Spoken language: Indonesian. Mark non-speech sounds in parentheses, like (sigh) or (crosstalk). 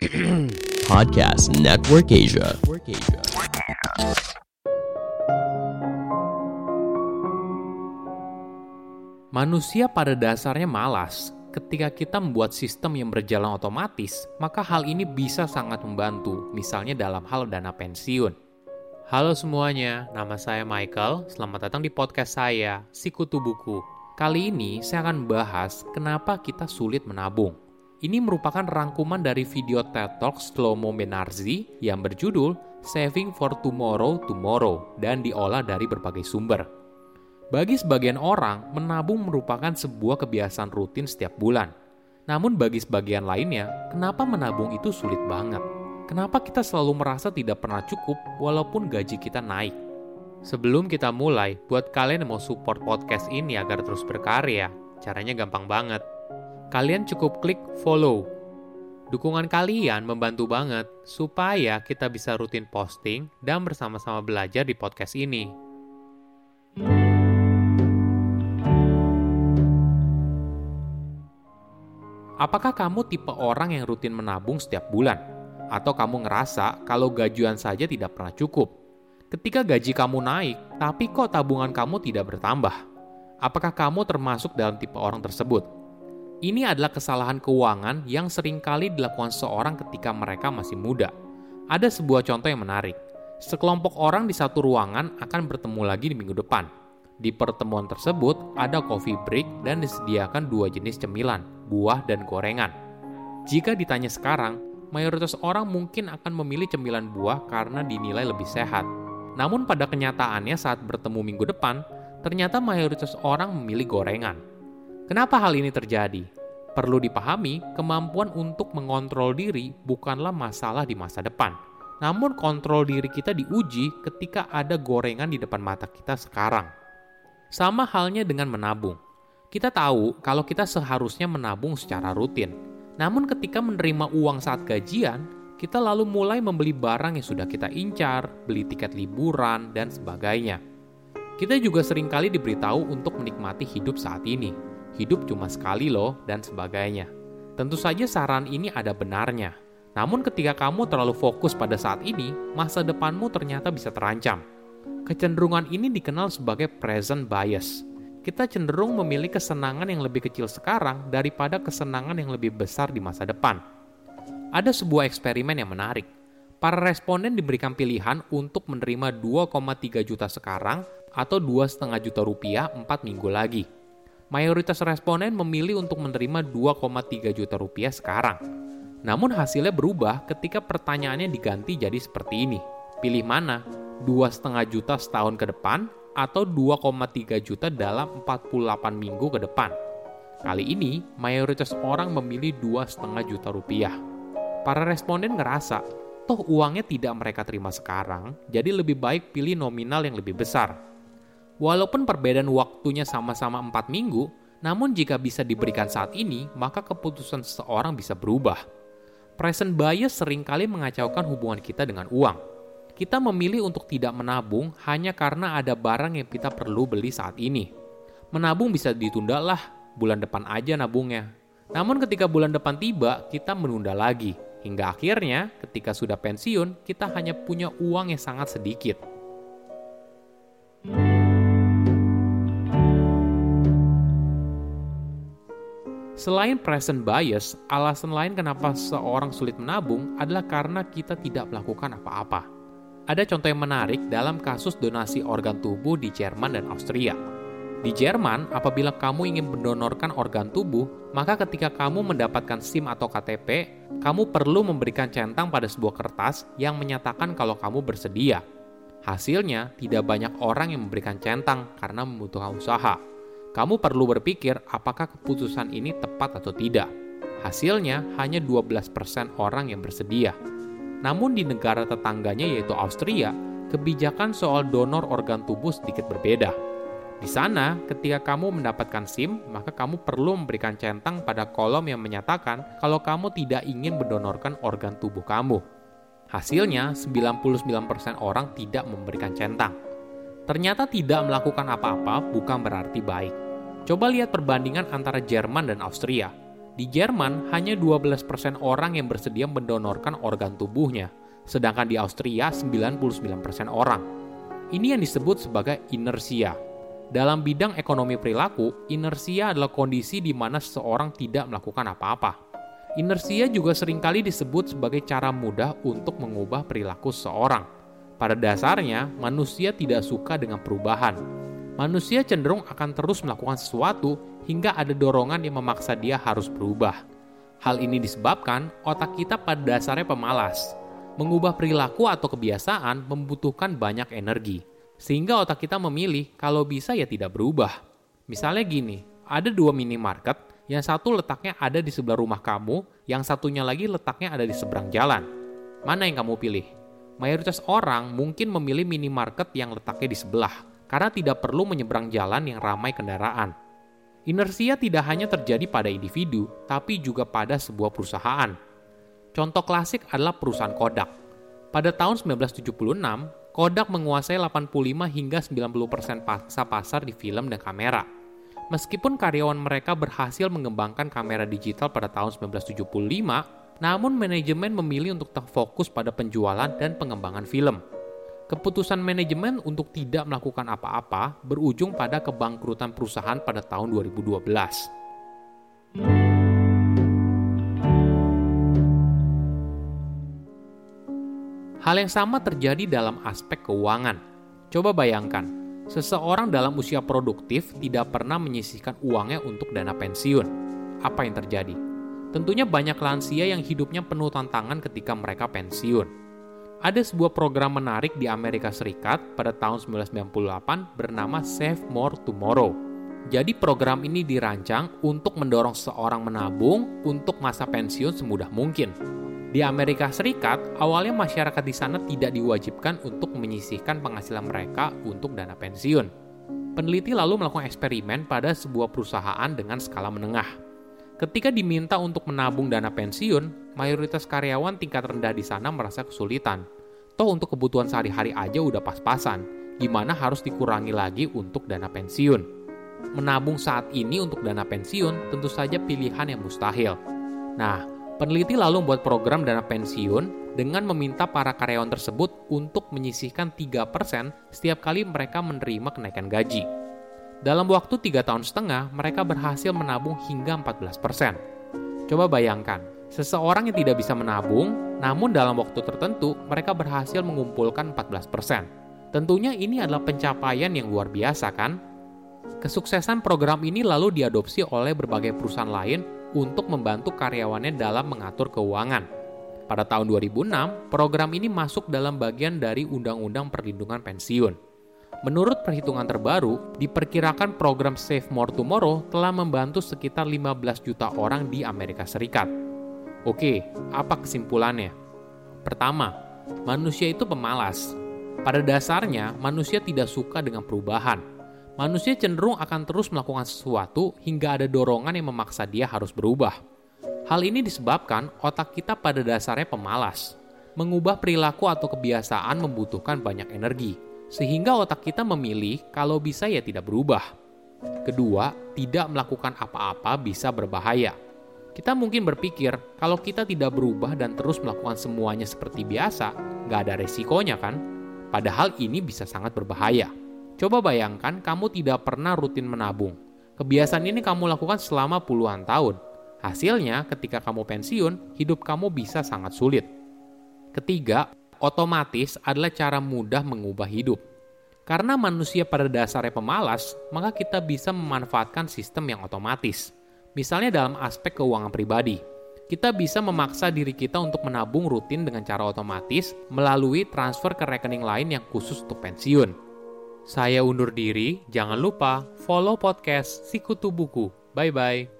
(clears throat) Podcast Network Asia. Manusia pada dasarnya malas. Ketika kita membuat sistem yang berjalan otomatis, maka hal ini bisa sangat membantu, misalnya dalam hal dana pensiun. Halo semuanya, nama saya Michael. Selamat datang di podcast saya, Sikutu Buku. Kali ini saya akan bahas kenapa kita sulit menabung. Ini merupakan rangkuman dari video TED Talk Shlomo Menarzi yang berjudul Saving for Tomorrow Tomorrow dan diolah dari berbagai sumber. Bagi sebagian orang, menabung merupakan sebuah kebiasaan rutin setiap bulan. Namun bagi sebagian lainnya, kenapa menabung itu sulit banget? Kenapa kita selalu merasa tidak pernah cukup walaupun gaji kita naik? Sebelum kita mulai, buat kalian yang mau support podcast ini agar terus berkarya, caranya gampang banget. Kalian cukup klik follow. Dukungan kalian membantu banget supaya kita bisa rutin posting dan bersama-sama belajar di podcast ini. Apakah kamu tipe orang yang rutin menabung setiap bulan? Atau kamu ngerasa kalau gajian saja tidak pernah cukup? Ketika gaji kamu naik, tapi kok tabungan kamu tidak bertambah? Apakah kamu termasuk dalam tipe orang tersebut? Ini adalah kesalahan keuangan yang sering kali dilakukan seorang ketika mereka masih muda. Ada sebuah contoh yang menarik. Sekelompok orang di satu ruangan akan bertemu lagi di minggu depan. Di pertemuan tersebut ada coffee break dan disediakan dua jenis cemilan, buah dan gorengan. Jika ditanya sekarang, mayoritas orang mungkin akan memilih cemilan buah karena dinilai lebih sehat. Namun pada kenyataannya saat bertemu minggu depan, ternyata mayoritas orang memilih gorengan. Kenapa hal ini terjadi? Perlu dipahami, kemampuan untuk mengontrol diri bukanlah masalah di masa depan. Namun kontrol diri kita diuji ketika ada gorengan di depan mata kita sekarang. Sama halnya dengan menabung. Kita tahu kalau kita seharusnya menabung secara rutin. Namun ketika menerima uang saat gajian, kita lalu mulai membeli barang yang sudah kita incar, beli tiket liburan, dan sebagainya. Kita juga sering kali diberitahu untuk menikmati hidup saat ini. Hidup cuma sekali loh, dan sebagainya. Tentu saja saran ini ada benarnya. Namun ketika kamu terlalu fokus pada saat ini, masa depanmu ternyata bisa terancam Kecenderungan ini dikenal sebagai present bias. Kita cenderung memilih kesenangan yang lebih kecil sekarang daripada kesenangan yang lebih besar di masa depan. Ada sebuah eksperimen yang menarik. Para responden diberikan pilihan untuk menerima 2,3 juta sekarang atau 2,5 juta rupiah 4 minggu lagi. Mayoritas responden memilih untuk menerima 2,3 juta rupiah sekarang. Namun hasilnya berubah ketika pertanyaannya diganti jadi seperti ini. Pilih mana? 2,5 juta setahun ke depan atau 2,3 juta dalam 48 minggu ke depan. Kali ini, mayoritas orang memilih 2,5 juta rupiah. Para responden ngerasa, toh uangnya tidak mereka terima sekarang, jadi lebih baik pilih nominal yang lebih besar. Walaupun perbedaan waktunya sama-sama 4 minggu, namun jika bisa diberikan saat ini, maka keputusan seseorang bisa berubah. Present bias sering kali mengacaukan hubungan kita dengan uang kita memilih untuk tidak menabung hanya karena ada barang yang kita perlu beli saat ini. Menabung bisa ditunda lah, bulan depan aja nabungnya. Namun ketika bulan depan tiba, kita menunda lagi. Hingga akhirnya, ketika sudah pensiun, kita hanya punya uang yang sangat sedikit. Selain present bias, alasan lain kenapa seorang sulit menabung adalah karena kita tidak melakukan apa-apa. Ada contoh yang menarik dalam kasus donasi organ tubuh di Jerman dan Austria. Di Jerman, apabila kamu ingin mendonorkan organ tubuh, maka ketika kamu mendapatkan SIM atau KTP, kamu perlu memberikan centang pada sebuah kertas yang menyatakan kalau kamu bersedia. Hasilnya, tidak banyak orang yang memberikan centang karena membutuhkan usaha. Kamu perlu berpikir apakah keputusan ini tepat atau tidak. Hasilnya, hanya 12% orang yang bersedia. Namun di negara tetangganya yaitu Austria, kebijakan soal donor organ tubuh sedikit berbeda. Di sana, ketika kamu mendapatkan SIM, maka kamu perlu memberikan centang pada kolom yang menyatakan kalau kamu tidak ingin mendonorkan organ tubuh kamu. Hasilnya, 99% orang tidak memberikan centang. Ternyata tidak melakukan apa-apa bukan berarti baik. Coba lihat perbandingan antara Jerman dan Austria. Di Jerman hanya 12% orang yang bersedia mendonorkan organ tubuhnya, sedangkan di Austria 99% orang. Ini yang disebut sebagai inersia. Dalam bidang ekonomi perilaku, inersia adalah kondisi di mana seseorang tidak melakukan apa-apa. Inersia juga sering kali disebut sebagai cara mudah untuk mengubah perilaku seseorang. Pada dasarnya, manusia tidak suka dengan perubahan. Manusia cenderung akan terus melakukan sesuatu hingga ada dorongan yang memaksa dia harus berubah. Hal ini disebabkan otak kita pada dasarnya pemalas. Mengubah perilaku atau kebiasaan membutuhkan banyak energi, sehingga otak kita memilih kalau bisa ya tidak berubah. Misalnya gini, ada dua minimarket, yang satu letaknya ada di sebelah rumah kamu, yang satunya lagi letaknya ada di seberang jalan. Mana yang kamu pilih? Mayoritas orang mungkin memilih minimarket yang letaknya di sebelah, karena tidak perlu menyeberang jalan yang ramai kendaraan. Inersia tidak hanya terjadi pada individu, tapi juga pada sebuah perusahaan. Contoh klasik adalah perusahaan Kodak. Pada tahun 1976, Kodak menguasai 85 hingga 90% pasar pasar di film dan kamera. Meskipun karyawan mereka berhasil mengembangkan kamera digital pada tahun 1975, namun manajemen memilih untuk terfokus pada penjualan dan pengembangan film. Keputusan manajemen untuk tidak melakukan apa-apa berujung pada kebangkrutan perusahaan pada tahun 2012. Hal yang sama terjadi dalam aspek keuangan. Coba bayangkan, seseorang dalam usia produktif tidak pernah menyisihkan uangnya untuk dana pensiun. Apa yang terjadi? Tentunya banyak lansia yang hidupnya penuh tantangan ketika mereka pensiun ada sebuah program menarik di Amerika Serikat pada tahun 1998 bernama Save More Tomorrow. Jadi program ini dirancang untuk mendorong seorang menabung untuk masa pensiun semudah mungkin. Di Amerika Serikat, awalnya masyarakat di sana tidak diwajibkan untuk menyisihkan penghasilan mereka untuk dana pensiun. Peneliti lalu melakukan eksperimen pada sebuah perusahaan dengan skala menengah. Ketika diminta untuk menabung dana pensiun, mayoritas karyawan tingkat rendah di sana merasa kesulitan. Toh untuk kebutuhan sehari-hari aja udah pas-pasan, gimana harus dikurangi lagi untuk dana pensiun? Menabung saat ini untuk dana pensiun tentu saja pilihan yang mustahil. Nah, peneliti lalu membuat program dana pensiun dengan meminta para karyawan tersebut untuk menyisihkan 3% setiap kali mereka menerima kenaikan gaji. Dalam waktu 3 tahun setengah, mereka berhasil menabung hingga 14%. Coba bayangkan, Seseorang yang tidak bisa menabung, namun dalam waktu tertentu mereka berhasil mengumpulkan 14%. Tentunya ini adalah pencapaian yang luar biasa kan? Kesuksesan program ini lalu diadopsi oleh berbagai perusahaan lain untuk membantu karyawannya dalam mengatur keuangan. Pada tahun 2006, program ini masuk dalam bagian dari Undang-Undang Perlindungan Pensiun. Menurut perhitungan terbaru, diperkirakan program Save More Tomorrow telah membantu sekitar 15 juta orang di Amerika Serikat. Oke, apa kesimpulannya? Pertama, manusia itu pemalas. Pada dasarnya, manusia tidak suka dengan perubahan. Manusia cenderung akan terus melakukan sesuatu hingga ada dorongan yang memaksa dia harus berubah. Hal ini disebabkan otak kita pada dasarnya pemalas. Mengubah perilaku atau kebiasaan membutuhkan banyak energi, sehingga otak kita memilih kalau bisa ya tidak berubah. Kedua, tidak melakukan apa-apa bisa berbahaya kita mungkin berpikir, kalau kita tidak berubah dan terus melakukan semuanya seperti biasa, nggak ada resikonya kan? Padahal ini bisa sangat berbahaya. Coba bayangkan kamu tidak pernah rutin menabung. Kebiasaan ini kamu lakukan selama puluhan tahun. Hasilnya, ketika kamu pensiun, hidup kamu bisa sangat sulit. Ketiga, otomatis adalah cara mudah mengubah hidup. Karena manusia pada dasarnya pemalas, maka kita bisa memanfaatkan sistem yang otomatis. Misalnya dalam aspek keuangan pribadi, kita bisa memaksa diri kita untuk menabung rutin dengan cara otomatis melalui transfer ke rekening lain yang khusus untuk pensiun. Saya undur diri, jangan lupa follow podcast Sikutu Buku. Bye-bye.